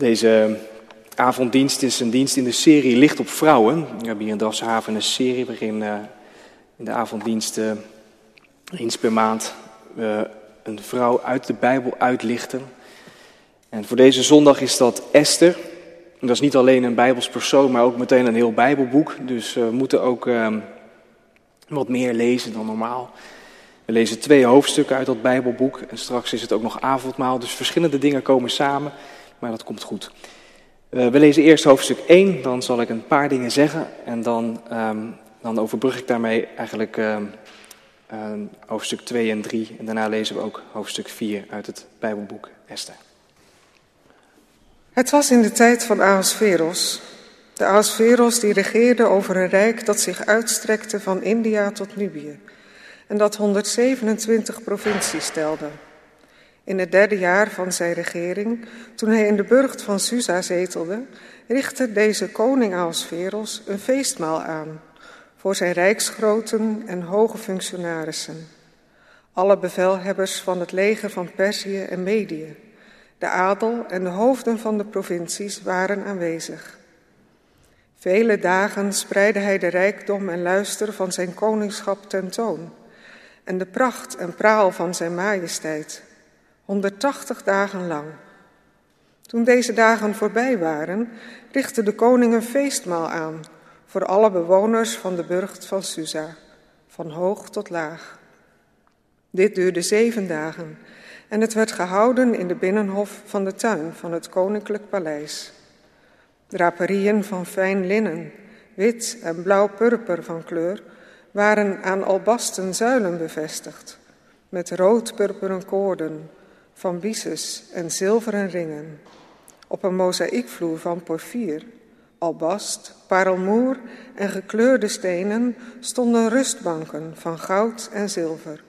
Deze avonddienst is een dienst in de serie Licht op Vrouwen. We hebben hier in Drafshaven een serie waarin uh, in de avonddiensten eens per maand uh, een vrouw uit de Bijbel uitlichten. En voor deze zondag is dat Esther. Dat is niet alleen een Bijbels persoon, maar ook meteen een heel Bijbelboek. Dus we moeten ook uh, wat meer lezen dan normaal. We lezen twee hoofdstukken uit dat Bijbelboek en straks is het ook nog avondmaal. Dus verschillende dingen komen samen, maar dat komt goed. Uh, we lezen eerst hoofdstuk 1, dan zal ik een paar dingen zeggen en dan, um, dan overbrug ik daarmee eigenlijk um, um, hoofdstuk 2 en 3. En daarna lezen we ook hoofdstuk 4 uit het Bijbelboek Esther. Het was in de tijd van Ahasveros, de Ahasveros die regeerde over een rijk dat zich uitstrekte van India tot Nubië en dat 127 provincies stelde. In het derde jaar van zijn regering, toen hij in de burcht van Susa zetelde, richtte deze koning Ahasveros een feestmaal aan voor zijn rijksgroten en hoge functionarissen. Alle bevelhebbers van het leger van Perzië en Medië, de adel en de hoofden van de provincies waren aanwezig. Vele dagen spreidde hij de rijkdom en luister van zijn koningschap tentoon en de pracht en praal van zijn majesteit, 180 dagen lang. Toen deze dagen voorbij waren, richtte de koning een feestmaal aan voor alle bewoners van de burcht van Susa, van hoog tot laag. Dit duurde zeven dagen en het werd gehouden in de binnenhof van de tuin van het koninklijk paleis. Draperieën van fijn linnen, wit en blauw-purper van kleur, waren aan albasten zuilen bevestigd, met rood-purperen koorden, van bises en zilveren ringen. Op een mozaïekvloer van porfier, albast, parelmoer en gekleurde stenen stonden rustbanken van goud en zilver.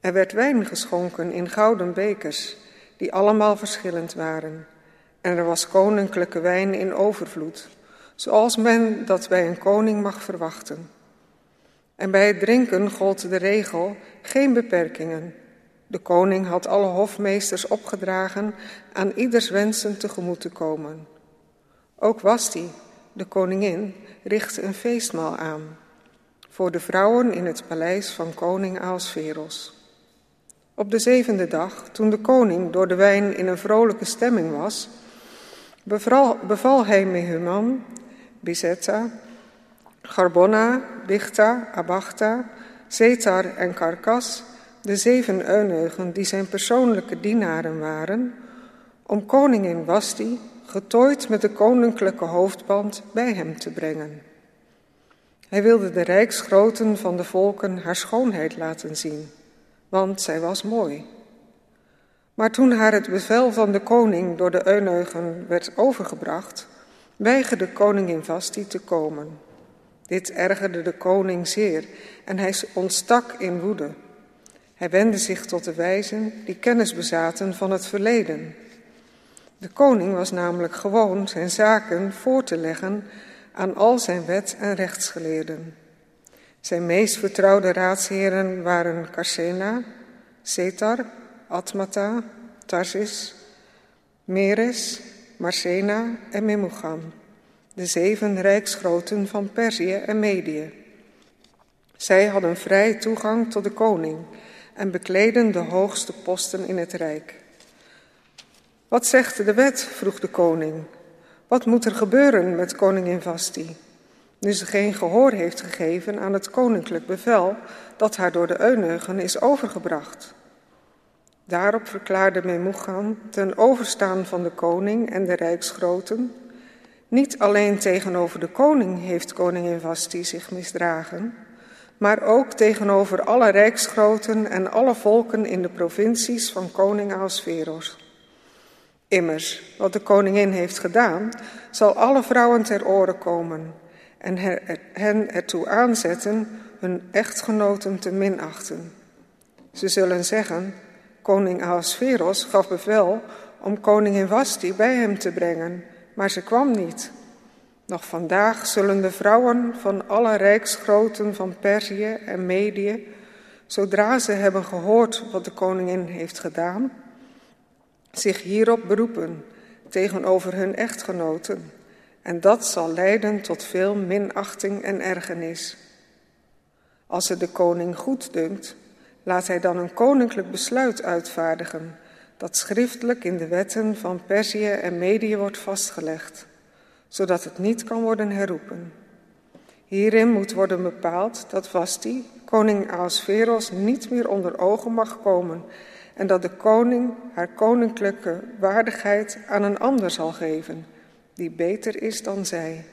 Er werd wijn geschonken in gouden bekers, die allemaal verschillend waren. En er was koninklijke wijn in overvloed, zoals men dat bij een koning mag verwachten. En bij het drinken gold de regel geen beperkingen. De koning had alle hofmeesters opgedragen aan ieders wensen tegemoet te komen. Ook Wasti, de koningin, richtte een feestmaal aan voor de vrouwen in het paleis van koning Ahasveros. Op de zevende dag, toen de koning door de wijn in een vrolijke stemming was, beval, hij Mehuman, Bizetta, Garbonna, Bichta, Abachta, Zetar en Karkas, de zeven eunuchen die zijn persoonlijke dienaren waren, om koningin Wasti, getooid met de koninklijke hoofdband, bij hem te brengen. Hij wilde de rijksgroten van de volken haar schoonheid laten zien, want zij was mooi. Maar toen haar het bevel van de koning door de eunuchen werd overgebracht, weigerde koningin Vasti te komen. Dit ergerde de koning zeer en hij ontstak in woede. Hij wendde zich tot de wijzen die kennis bezaten van het verleden. De koning was namelijk gewoon zijn zaken voor te leggen aan al zijn wet- en rechtsgeleerden. Zijn meest vertrouwde raadsheren waren Carsena, Setar, Atmata, Tarsis, Meres, Marcena en Memugan de zeven rijksgroten van Perzië en Medië. Zij hadden vrij toegang tot de koning en bekleden de hoogste posten in het rijk. Wat zegt de wet? vroeg de koning. Wat moet er gebeuren met koningin Vasti, nu ze geen gehoor heeft gegeven aan het koninklijk bevel dat haar door de eunuchen is overgebracht? Daarop verklaarde Memugan ten overstaan van de koning en de rijksgroten niet alleen tegenover de koning heeft koningin Vasti zich misdragen, maar ook tegenover alle rijksgroten en alle volken in de provincies van koning Ahasveros. Immers, wat de koningin heeft gedaan, zal alle vrouwen ter oren komen en hen ertoe aanzetten hun echtgenoten te minachten. Ze zullen zeggen, koning Ahasveros gaf bevel om koningin Vasti bij hem te brengen maar ze kwam niet. Nog vandaag zullen de vrouwen van alle rijksgroten van Perzië en Medië, zodra ze hebben gehoord wat de koningin heeft gedaan, zich hierop beroepen, tegenover hun echtgenoten, en dat zal leiden tot veel minachting en ergernis. Als het de koning goed dunkt, laat hij dan een koninklijk besluit uitvaardigen, dat schriftelijk in de wetten van Perzië en Medië wordt vastgelegd, zodat het niet kan worden herroepen. Hierin moet worden bepaald dat Vasti, koning Ahasveros, niet meer onder ogen mag komen en dat de koning haar koninklijke waardigheid aan een ander zal geven, die beter is dan zij.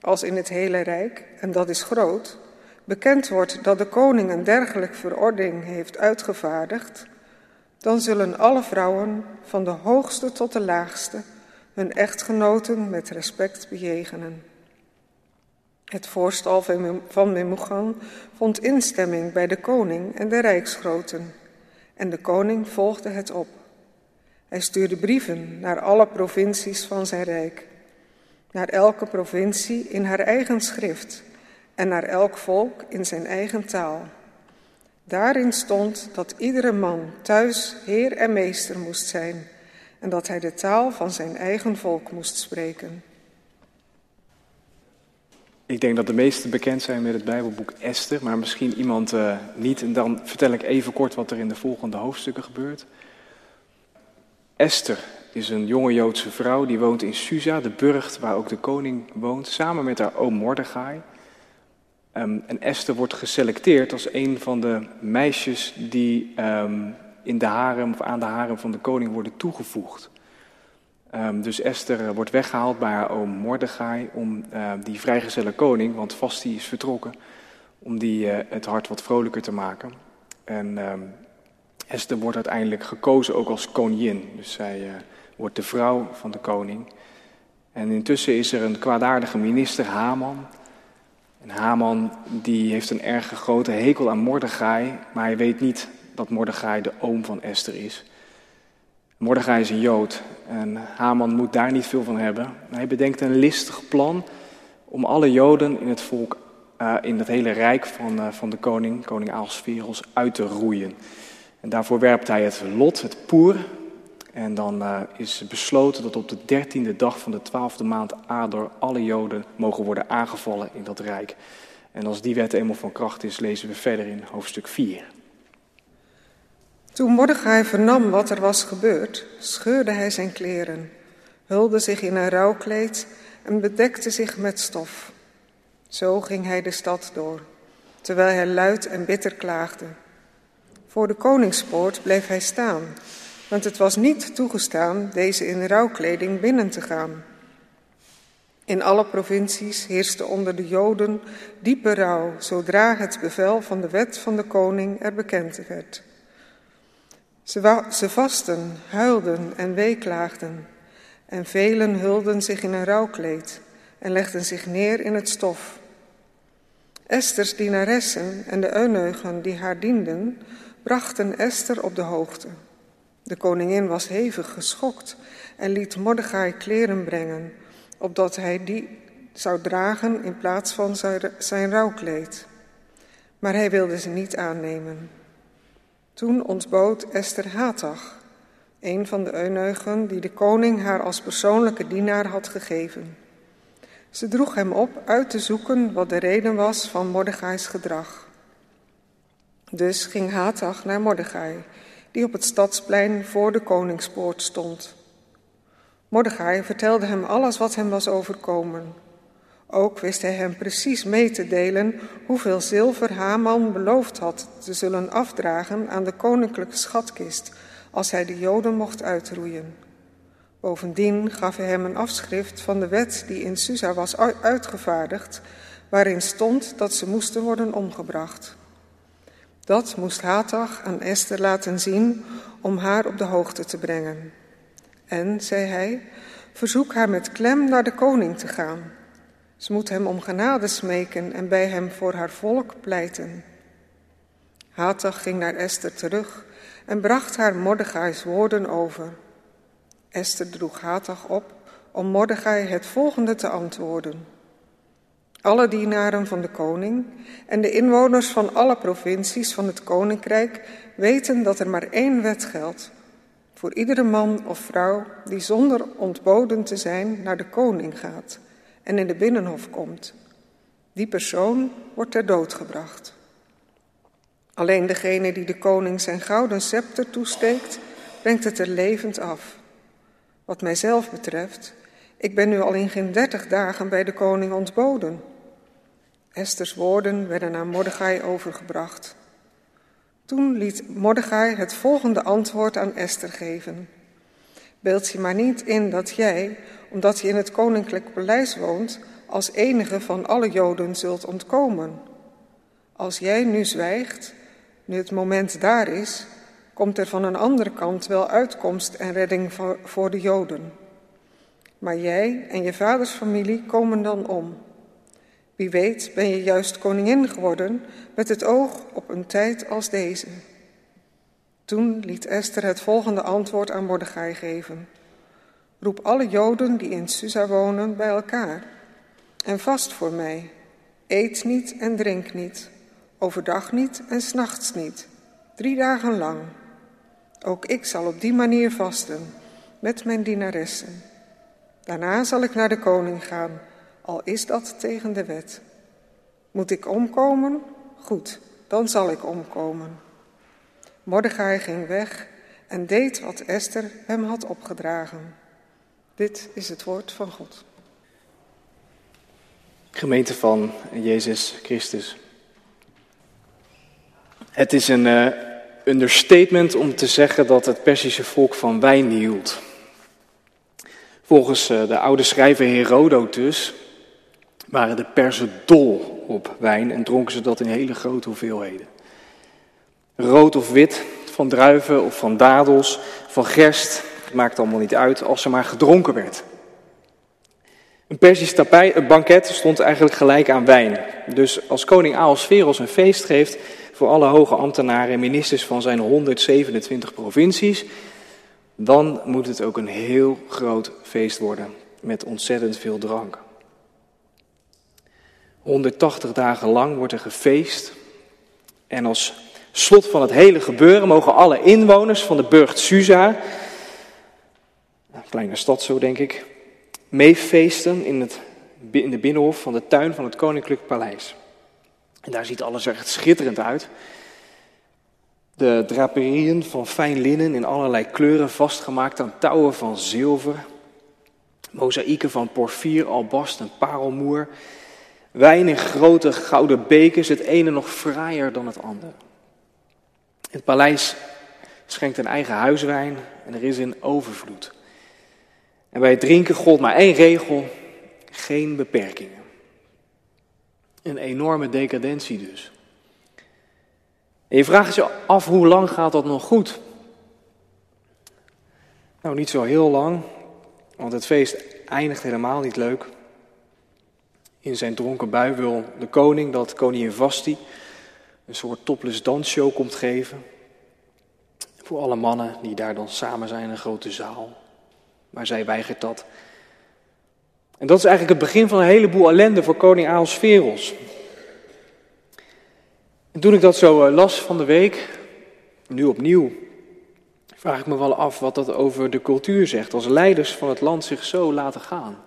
Als in het hele Rijk, en dat is groot, bekend wordt dat de koning een dergelijke verordening heeft uitgevaardigd, dan zullen alle vrouwen, van de hoogste tot de laagste, hun echtgenoten met respect bejegenen. Het voorstel van Memugan vond instemming bij de koning en de rijksgroten, en de koning volgde het op. Hij stuurde brieven naar alle provincies van zijn rijk, naar elke provincie in haar eigen schrift en naar elk volk in zijn eigen taal. Daarin stond dat iedere man thuis heer en meester moest zijn en dat hij de taal van zijn eigen volk moest spreken. Ik denk dat de meesten bekend zijn met het Bijbelboek Esther, maar misschien iemand uh, niet. En dan vertel ik even kort wat er in de volgende hoofdstukken gebeurt. Esther is een jonge Joodse vrouw die woont in Susa, de burcht waar ook de koning woont, samen met haar oom Mordechai. Um, en Esther wordt geselecteerd als een van de meisjes die um, in de harem of aan de harem van de koning worden toegevoegd. Um, dus Esther uh, wordt weggehaald bij haar oom Mordechai om uh, die vrijgezelle koning, want Vasti is vertrokken, om die uh, het hart wat vrolijker te maken. En Esther wordt uiteindelijk gekozen ook als koningin. Dus zij wordt de vrouw van de koning. En intussen is er een kwaadaardige minister, Haman. En Haman die heeft een erg grote hekel aan Mordechai, maar hij weet niet dat Mordechai de oom van Esther is. Mordechai is een Jood en Haman moet daar niet veel van hebben. Hij bedenkt een listig plan om alle Joden in het volk, uh, in het hele rijk van, uh, van de koning, koning Ahasveros, uit te roeien. En daarvoor werpt hij het lot, het poer. En dan uh, is besloten dat op de dertiende dag van de twaalfde maand Ador alle Joden mogen worden aangevallen in dat rijk. En als die wet eenmaal van kracht is, lezen we verder in hoofdstuk 4. Toen Mordechai vernam wat er was gebeurd, scheurde hij zijn kleren, hulde zich in een rouwkleed en bedekte zich met stof. Zo ging hij de stad door, terwijl hij luid en bitter klaagde. Voor de koningspoort bleef hij staan, want het was niet toegestaan deze in rouwkleding binnen te gaan. In alle provincies heerste onder de Joden diepe rouw zodra het bevel van de wet van de koning er bekend werd. Ze, ze vasten, huilden en weeklaagden. En velen hulden zich in een rouwkleed en legden zich neer in het stof. Esters dienaressen en de eunuchen die haar dienden, brachten Esther op de hoogte. De koningin was hevig geschokt en liet Mordechai kleren brengen, opdat hij die zou dragen in plaats van zijn rouwkleed. Maar hij wilde ze niet aannemen. Toen ontbood Esther Hatag, een van de eunuchen die de koning haar als persoonlijke dienaar had gegeven. Ze droeg hem op uit te zoeken wat de reden was van Mordechai's gedrag. Dus ging Hatag naar Mordechai, die op het stadsplein voor de koningspoort stond. Mordechai vertelde hem alles wat hem was overkomen ook wist hij hem precies mee te delen hoeveel zilver Haman beloofd had te zullen afdragen aan de koninklijke schatkist als hij de Joden mocht uitroeien. Bovendien gaf hij hem een afschrift van de wet die in Susa was uitgevaardigd, waarin stond dat ze moesten worden omgebracht. Dat moest Hatag aan Esther laten zien om haar op de hoogte te brengen. En, zei hij, verzoek haar met klem naar de koning te gaan ze moet hem om genade smeken en bij hem voor haar volk pleiten. Hatag ging naar Esther terug en bracht haar Mordechai's woorden over. Esther droeg Hatag op om Mordechai het volgende te antwoorden. Alle dienaren van de koning en de inwoners van alle provincies van het koninkrijk weten dat er maar één wet geldt. voor iedere man of vrouw die zonder ontboden te zijn naar de koning gaat en in de binnenhof komt. Die persoon wordt ter dood gebracht. Alleen degene die de koning zijn gouden scepter toesteekt, brengt het er levend af. Wat mijzelf betreft, ik ben nu al in geen dertig dagen bij de koning ontboden. Esters woorden werden aan Mordechai overgebracht. Toen liet Mordechai het volgende antwoord aan Esther geven. Beeld je maar niet in dat jij, omdat je in het koninklijk paleis woont, als enige van alle Joden zult ontkomen. Als jij nu zwijgt, nu het moment daar is, komt er van een andere kant wel uitkomst en redding voor de Joden. Maar jij en je vaders familie komen dan om. Wie weet ben je juist koningin geworden met het oog op een tijd als deze. Toen liet Esther het volgende antwoord aan Mordechai geven. Roep alle Joden die in Susa wonen bij elkaar en vast voor mij. Eet niet en drink niet, overdag niet en s'nachts niet, drie dagen lang. Ook ik zal op die manier vasten met mijn dienaressen. Daarna zal ik naar de koning gaan al is dat tegen de wet. Moet ik omkomen? Goed, dan zal ik omkomen. Mordechai ging weg en deed wat Esther hem had opgedragen. Dit is het woord van God. Gemeente van Jezus Christus. Het is een uh, understatement om te zeggen dat het Persische volk van wijn hield. Volgens uh, de oude schrijver Herodotus waren de persen dol op wijn en dronken ze dat in hele grote hoeveelheden. Rood of wit, van druiven of van dadels, van gerst, maakt allemaal niet uit als er maar gedronken werd. Een Persisch tapijt, een banket stond eigenlijk gelijk aan wijn. Dus als koning Ahasveros een feest geeft voor alle hoge ambtenaren en ministers van zijn 127 provincies, dan moet het ook een heel groot feest worden met ontzettend veel drank. 180 dagen lang wordt er gefeest. En als slot van het hele gebeuren mogen alle inwoners van de burcht Susa, een kleine stad zo denk ik, meefeesten in, het, in de binnenhof van de tuin van het Koninklijk Paleis. En daar ziet alles echt schitterend uit. De draperieën van fijn linnen in allerlei kleuren vastgemaakt aan touwen van zilver. Mozaïeken van porfier, albast en parelmoer. Wijn in grote gouden bekers, het ene nog fraaier dan het andere. Het paleis schenkt een eigen huiswijn en er is in overvloed. En bij het drinken gold maar één regel, geen beperkingen. Een enorme decadentie dus. En je vraagt je af, hoe lang gaat dat nog goed? Nou, niet zo heel lang, want het feest eindigt helemaal niet leuk. In zijn dronken bui wil de koning dat koningin Vasti een soort topless dansshow komt geven. Voor alle mannen die daar dan samen zijn in een grote zaal. Maar zij weigert dat. En dat is eigenlijk het begin van een heleboel ellende voor koning Ahasveros. En toen ik dat zo eh, las van de week, nu opnieuw, vraag ik me wel af wat dat over de cultuur zegt. Als leiders van het land zich zo laten gaan.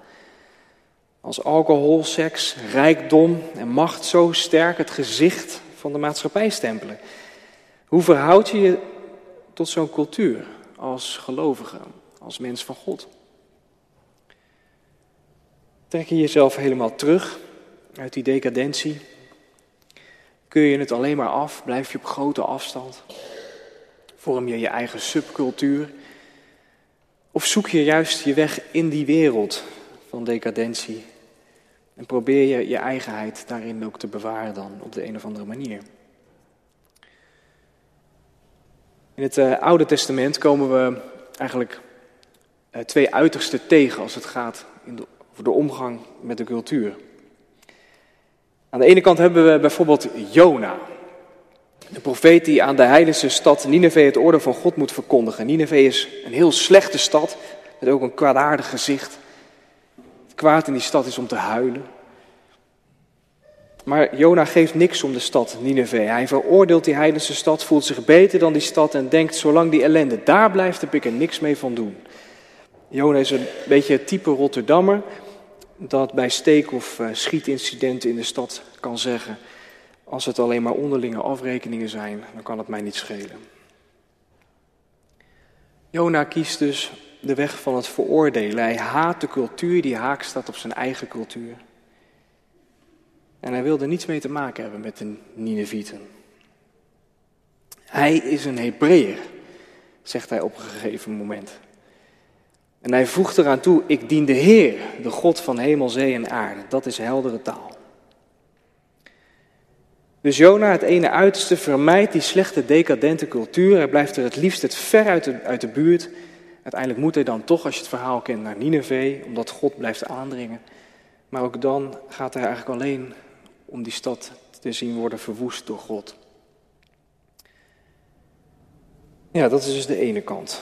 Als alcohol, seks, rijkdom en macht zo sterk het gezicht van de maatschappij stempelen. Hoe verhoud je je tot zo'n cultuur als gelovige, als mens van God? Trek je jezelf helemaal terug uit die decadentie? Kun je het alleen maar af? Blijf je op grote afstand? Vorm je je eigen subcultuur? Of zoek je juist je weg in die wereld van decadentie en probeer je je eigenheid daarin ook te bewaren dan op de een of andere manier. In het uh, Oude Testament komen we eigenlijk twee uitersten tegen als het gaat over de omgang met de cultuur. Aan de ene kant hebben we bijvoorbeeld Jona, de profeet die aan de heilige stad Nineveh het orde van God moet verkondigen. Nineveh is een heel slechte stad met ook een kwaadaardig gezicht kwaad in die stad is om te huilen. Maar Jona geeft niks om de stad Nineveh. Hij veroordeelt die heidense stad, voelt zich beter dan die stad en denkt: zolang die ellende daar blijft, heb ik er niks mee van doen. Jona is een beetje het type Rotterdammer dat bij steek- of uh, schietincidenten in de stad kan zeggen: als het alleen maar onderlinge afrekeningen zijn, dan kan het mij niet schelen. Jona kiest dus de weg van het veroordelen. Hij haat de cultuur die haak staat op zijn eigen cultuur. En hij wilde niets mee te maken hebben met de Ninevieten. Hij is een Hebreeër, zegt hij op een gegeven moment. En hij voegt eraan toe, ik dien de Heer, de God van hemel, zee en aarde. Dat is heldere taal. Dus Jona, het ene uiterste, vermijdt die slechte decadente cultuur. Hij blijft er het liefst het ver uit de, uit de buurt. Uiteindelijk moet hij dan toch, als je het verhaal kent, naar Nineveh, omdat God blijft aandringen. Maar ook dan gaat hij eigenlijk alleen om die stad te zien worden verwoest door God. Ja, dat is dus de ene kant.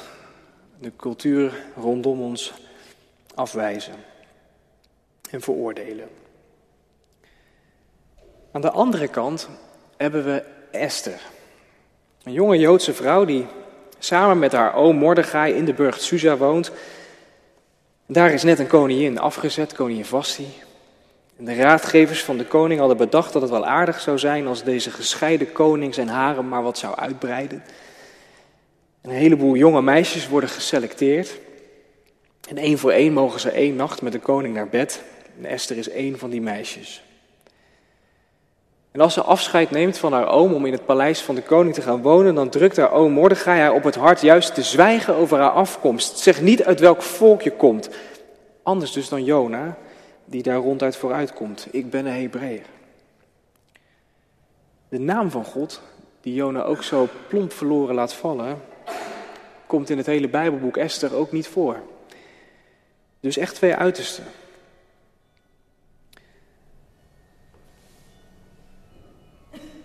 De cultuur rondom ons afwijzen en veroordelen. Aan de andere kant hebben we Esther. Een jonge Joodse vrouw die samen met haar oom Mordechai in de burcht Susa woont. Daar is net een koningin afgezet, koningin Vasti. En de raadgevers van de koning hadden bedacht dat het wel aardig zou zijn als deze gescheiden koning zijn haren maar wat zou uitbreiden. Een heleboel jonge meisjes worden geselecteerd. En één voor één mogen ze één nacht met de koning naar bed. En Esther is één van die meisjes. En als ze afscheid neemt van haar oom om in het paleis van de koning te gaan wonen, dan drukt haar oom Mordechai haar op het hart juist te zwijgen over haar afkomst. Zeg niet uit welk volk je komt. Anders dus dan Jona, die daar ronduit vooruit komt. Ik ben een Hebreeër. De naam van God, die Jona ook zo plomp verloren laat vallen, komt in het hele Bijbelboek Esther ook niet voor. Dus echt twee uitersten.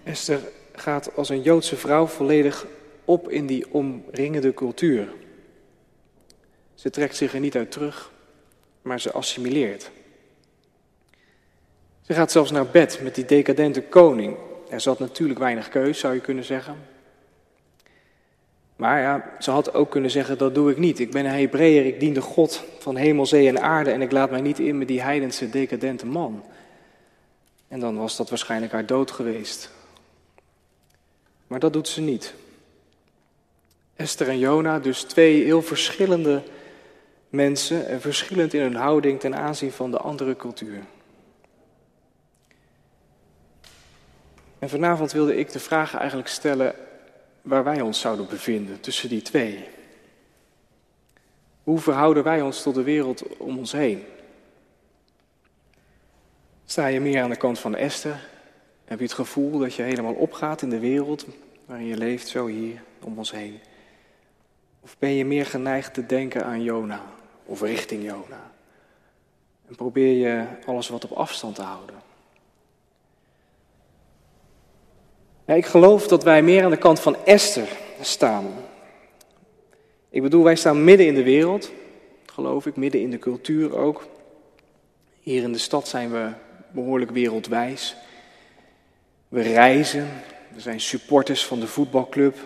Esther gaat als een Joodse vrouw volledig op in die omringende cultuur. Ze trekt zich er niet uit terug, maar ze assimileert. Ze gaat zelfs naar bed met die decadente koning. Er zat natuurlijk weinig keus, zou je kunnen zeggen. Maar ja, ze had ook kunnen zeggen, dat doe ik niet. Ik ben een Hebreeër, ik dien de God van hemel, zee en aarde... en ik laat mij niet in met die heidense, decadente man. En dan was dat waarschijnlijk haar dood geweest. Maar dat doet ze niet. Esther en Jona, dus twee heel verschillende mensen en verschillend in hun houding ten aanzien van de andere cultuur. En vanavond wilde ik de vraag eigenlijk stellen waar wij ons zouden bevinden tussen die twee. Hoe verhouden wij ons tot de wereld om ons heen? Sta je meer aan de kant van Esther heb je het gevoel dat je helemaal opgaat in de wereld waarin je leeft, zo hier om ons heen? Of ben je meer geneigd te denken aan Jona of richting Jona? En probeer je alles wat op afstand te houden? Ja, ik geloof dat wij meer aan de kant van Esther staan. Ik bedoel, wij staan midden in de wereld, geloof ik, midden in de cultuur ook. Hier in de stad zijn we behoorlijk wereldwijs. We reizen, we zijn supporters van de voetbalclub.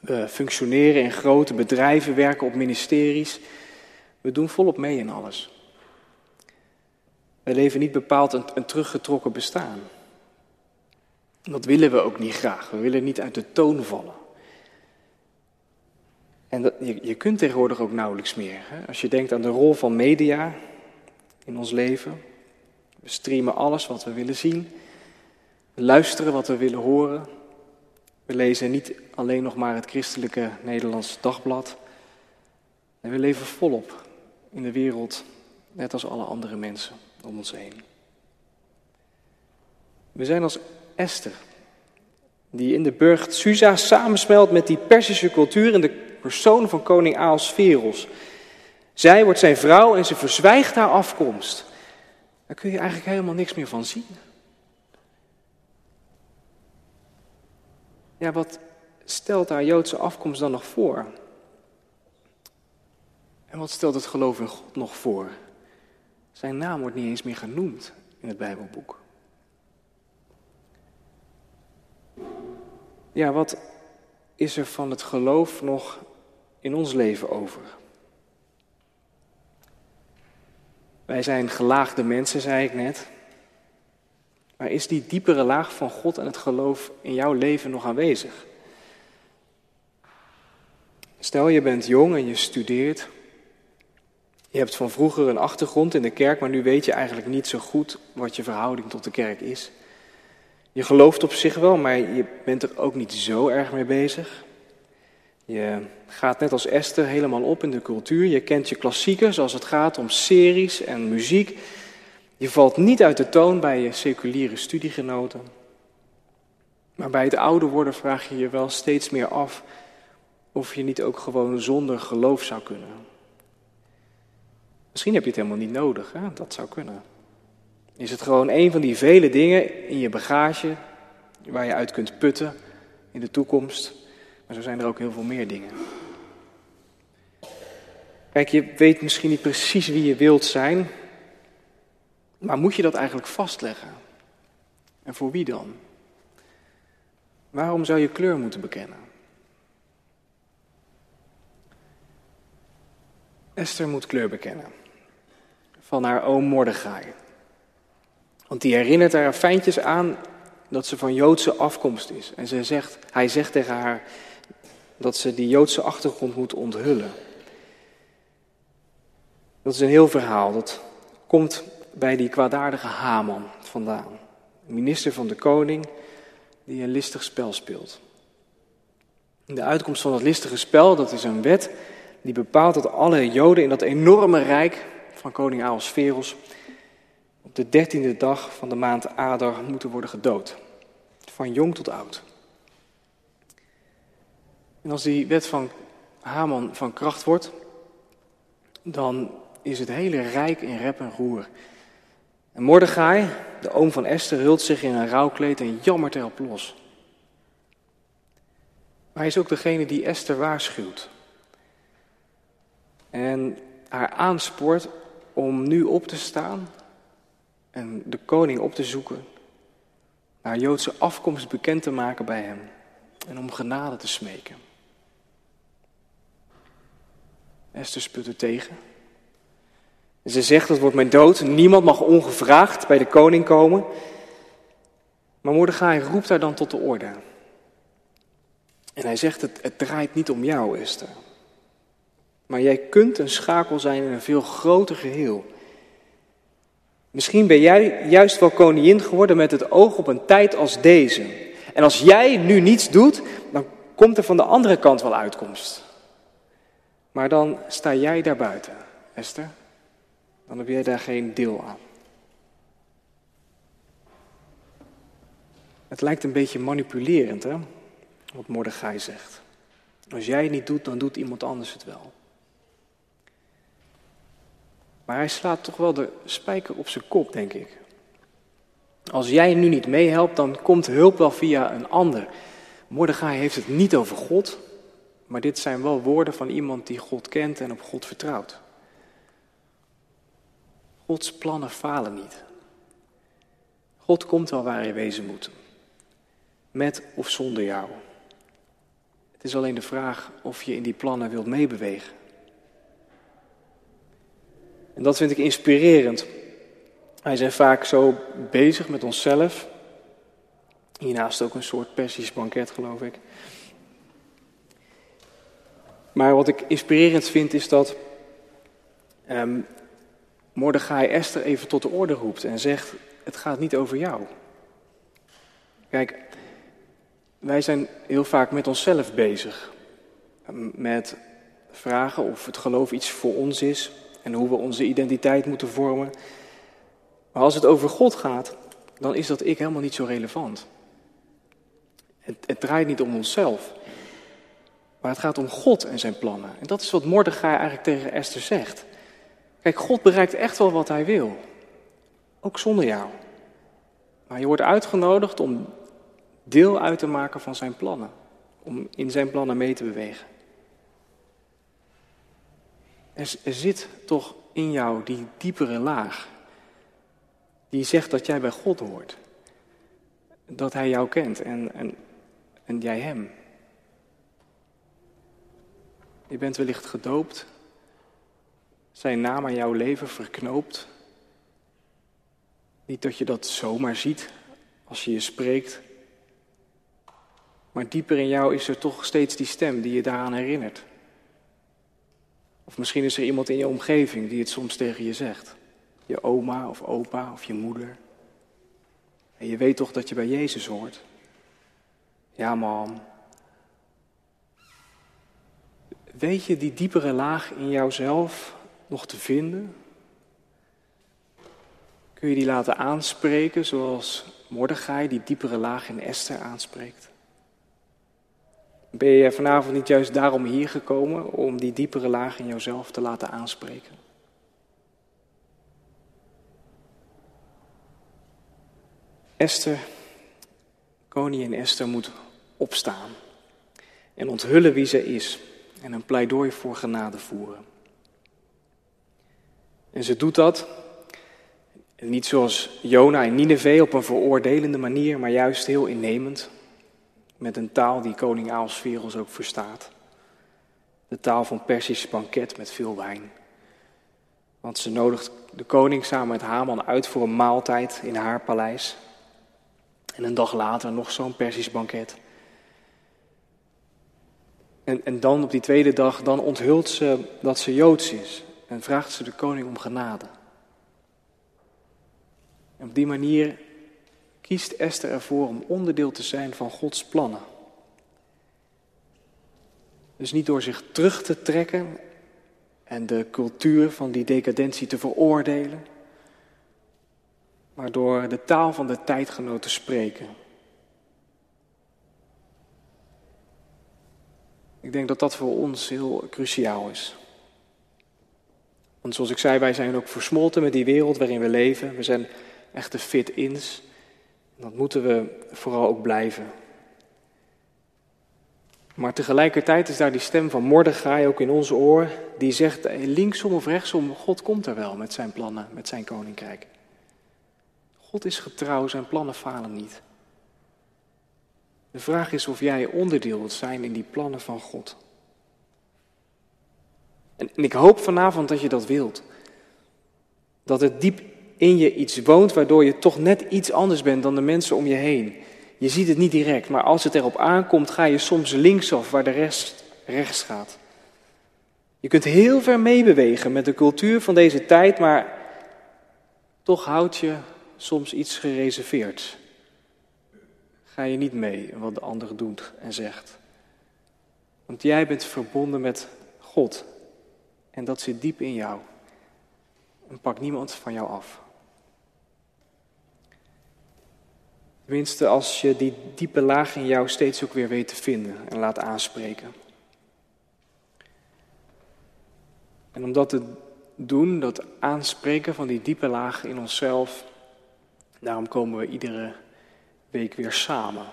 We functioneren in grote bedrijven, werken op ministeries. We doen volop mee in alles. We leven niet bepaald een, een teruggetrokken bestaan. Dat willen we ook niet graag. We willen niet uit de toon vallen. En dat, je, je kunt tegenwoordig ook nauwelijks meer. Hè? Als je denkt aan de rol van media in ons leven. We streamen alles wat we willen zien. We luisteren wat we willen horen. We lezen niet alleen nog maar het christelijke Nederlands dagblad. En we leven volop in de wereld, net als alle andere mensen om ons heen. We zijn als Esther, die in de burcht Susa samensmelt met die Persische cultuur in de persoon van koning Ahasveros. Zij wordt zijn vrouw en ze verzwijgt haar afkomst. Daar kun je eigenlijk helemaal niks meer van zien. Ja, wat stelt haar Joodse afkomst dan nog voor? En wat stelt het geloof in God nog voor? Zijn naam wordt niet eens meer genoemd in het Bijbelboek. Ja, wat is er van het geloof nog in ons leven over? Wij zijn gelaagde mensen, zei ik net. Maar is die diepere laag van God en het geloof in jouw leven nog aanwezig? Stel je bent jong en je studeert. Je hebt van vroeger een achtergrond in de kerk, maar nu weet je eigenlijk niet zo goed wat je verhouding tot de kerk is. Je gelooft op zich wel, maar je bent er ook niet zo erg mee bezig. Je gaat net als Esther helemaal op in de cultuur. Je kent je klassiekers als het gaat om series en muziek. Je valt niet uit de toon bij je seculiere studiegenoten. Maar bij het ouder worden vraag je je wel steeds meer af of je niet ook gewoon zonder geloof zou kunnen. Misschien heb je het helemaal niet nodig, hè? dat zou kunnen. Is het gewoon een van die vele dingen in je bagage waar je uit kunt putten in de toekomst? Maar zo zijn er ook heel veel meer dingen. Kijk, je weet misschien niet precies wie je wilt zijn, maar moet je dat eigenlijk vastleggen? En voor wie dan? Waarom zou je kleur moeten bekennen? Esther moet kleur bekennen. Van haar oom Mordechai. Want die herinnert haar fijntjes aan dat ze van Joodse afkomst is. En ze zegt, hij zegt tegen haar dat ze die Joodse achtergrond moet onthullen. Dat is een heel verhaal. Dat komt bij die kwaadaardige Haman vandaan. Minister van de koning die een listig spel speelt. De uitkomst van dat listige spel, dat is een wet die bepaalt dat alle Joden in dat enorme rijk van koning Ahasveros op de dertiende dag van de maand Adar moeten worden gedood. Van jong tot oud. En als die wet van Haman van kracht wordt, dan is het hele rijk in rep en roer. En Mordechai, de oom van Esther, hult zich in een rouwkleed en jammert erop los. Maar hij is ook degene die Esther waarschuwt. En haar aanspoort om nu op te staan en de koning op te zoeken, haar Joodse afkomst bekend te maken bij hem en om genade te smeken. Esther sput er tegen. En ze zegt, dat wordt mijn dood, niemand mag ongevraagd bij de koning komen. Maar Mordechai roept haar dan tot de orde. En hij zegt, het draait niet om jou, Esther. Maar jij kunt een schakel zijn in een veel groter geheel. Misschien ben jij juist wel koningin geworden met het oog op een tijd als deze. En als jij nu niets doet, dan komt er van de andere kant wel uitkomst. Maar dan sta jij daar buiten, Esther. Dan heb jij daar geen deel aan. Het lijkt een beetje manipulerend, hè? Wat Mordechai zegt. Als jij het niet doet, dan doet iemand anders het wel. Maar hij slaat toch wel de spijker op zijn kop, denk ik. Als jij nu niet meehelpt, dan komt hulp wel via een ander. Mordechai heeft het niet over God, maar dit zijn wel woorden van iemand die God kent en op God vertrouwt. Gods plannen falen niet. God komt wel waar je wezen moet. Met of zonder jou. Het is alleen de vraag of je in die plannen wilt meebewegen. En dat vind ik inspirerend. Wij zijn vaak zo bezig met onszelf. Hiernaast ook een soort persisch banket, geloof ik. Maar wat ik inspirerend vind is dat um, Mordechai Esther even tot de orde roept en zegt: Het gaat niet over jou. Kijk, wij zijn heel vaak met onszelf bezig. Met vragen of het geloof iets voor ons is, en hoe we onze identiteit moeten vormen. Maar als het over God gaat, dan is dat ik helemaal niet zo relevant. Het, het draait niet om onszelf, maar het gaat om God en zijn plannen. En dat is wat Mordechai eigenlijk tegen Esther zegt. Kijk, God bereikt echt wel wat hij wil, ook zonder jou. Maar je wordt uitgenodigd om deel uit te maken van zijn plannen, om in zijn plannen mee te bewegen. Er, zit toch in jou die diepere laag. Die zegt dat jij bij God hoort. Dat Hij jou kent en, en, en jij hem. Je bent wellicht gedoopt, zijn naam aan jouw leven verknoopt. Niet dat je dat zomaar ziet als je je spreekt, maar dieper in jou is er toch steeds die stem die je daaraan herinnert. Of misschien is er iemand in je omgeving die het soms tegen je zegt. Je oma of opa of je moeder. En je weet toch dat je bij Jezus hoort. Ja, mam. Weet je die diepere laag in jouzelf nog te vinden? Kun je die laten aanspreken zoals Mordechai die diepere laag in Esther aanspreekt? Ben je vanavond niet juist daarom hier gekomen om die diepere laag in jouzelf te laten aanspreken? Esther, koningin Esther, moet opstaan en onthullen wie ze is en een pleidooi voor genade voeren. En ze doet dat niet zoals Jona en Nineveh op een veroordelende manier, maar juist heel innemend, met een taal die koning Aalsveros ook verstaat. De taal van Persisch banket met veel wijn. Want ze nodigt de koning samen met Haman uit voor een maaltijd in haar paleis. En een dag later nog zo'n Persisch banket. En, en dan op die tweede dag, dan onthult ze dat ze Joods is. En vraagt ze de koning om genade. En op die manier kiest Esther ervoor om onderdeel te zijn van Gods plannen. Dus niet door zich terug te trekken en de cultuur van die decadentie te veroordelen, maar door de taal van de tijdgenoot te spreken. Ik denk dat dat voor ons heel cruciaal is. Want zoals ik zei, wij zijn ook versmolten met die wereld waarin we leven. We zijn echte fit-ins. Dat moeten we vooral ook blijven. Maar tegelijkertijd is daar die stem van Mordechai ook in ons oor, die zegt linksom of rechtsom, God komt er wel met zijn plannen, met zijn koninkrijk. God is getrouw, zijn plannen falen niet. De vraag is of jij onderdeel wilt zijn in die plannen van God. En, en ik hoop vanavond dat je dat wilt. Dat het diep in je iets woont waardoor je toch net iets anders bent dan de mensen om je heen. Je ziet het niet direct, maar als het erop aankomt, ga je soms linksaf waar de rest rechts gaat. Je kunt heel ver meebewegen met de cultuur van deze tijd, maar toch houd je soms iets gereserveerd. Ga je niet mee wat de ander doet en zegt. Want jij bent verbonden met God en dat zit diep in jou. En pak niemand van jou af. Tenminste, als je die diepe laag in jou steeds ook weer weet te vinden en laat aanspreken. En om dat te doen, dat aanspreken van die diepe laag in onszelf, daarom komen we iedere week weer samen.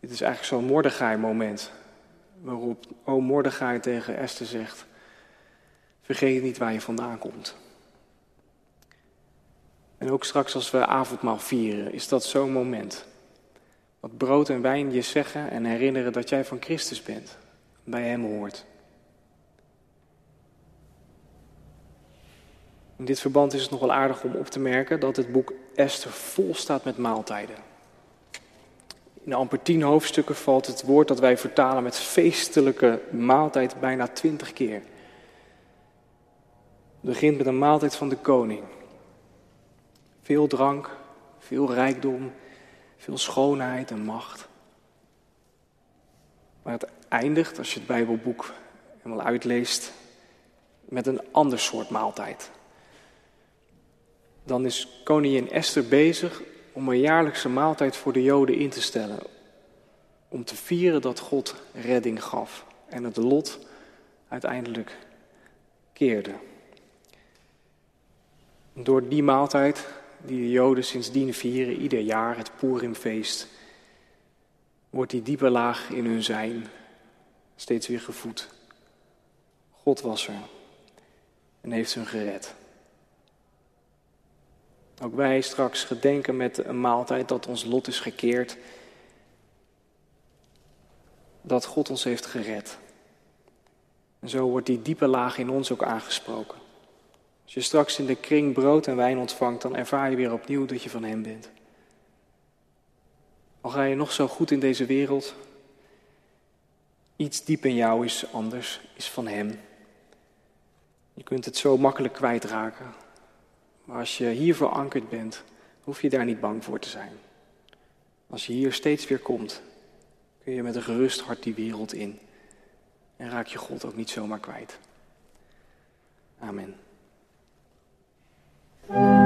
Dit is eigenlijk zo'n Mordechai-moment, waarop o Mordechai tegen Esther zegt, vergeet niet waar je vandaan komt. En ook straks als we avondmaal vieren, is dat zo'n moment. Wat brood en wijn je zeggen en herinneren dat jij van Christus bent, bij Hem hoort. In dit verband is het nog wel aardig om op te merken dat het boek Esther vol staat met maaltijden. In amper tien hoofdstukken valt het woord dat wij vertalen met feestelijke maaltijd bijna twintig keer. Het begint met een maaltijd van de koning. Veel drank, veel rijkdom, veel schoonheid en macht. Maar het eindigt, als je het Bijbelboek helemaal uitleest, met een ander soort maaltijd. Dan is koningin Esther bezig om een jaarlijkse maaltijd voor de Joden in te stellen. Om te vieren dat God redding gaf en het lot uiteindelijk keerde. Door die maaltijd die de Joden sindsdien vieren, ieder jaar, het Purimfeest, wordt die diepe laag in hun zijn steeds weer gevoed. God was er en heeft hun gered. Ook wij straks gedenken met een maaltijd dat ons lot is gekeerd. dat God ons heeft gered. En zo wordt die diepe laag in ons ook aangesproken. Als je straks in de kring brood en wijn ontvangt, dan ervaar je weer opnieuw dat je van Hem bent. Al ga je nog zo goed in deze wereld, iets diep in jou is anders, is van Hem. Je kunt het zo makkelijk kwijtraken. Maar als je hier verankerd bent, hoef je daar niet bang voor te zijn. Als je hier steeds weer komt, kun je met een gerust hart die wereld in. En raak je God ook niet zomaar kwijt. Amen. Thank you.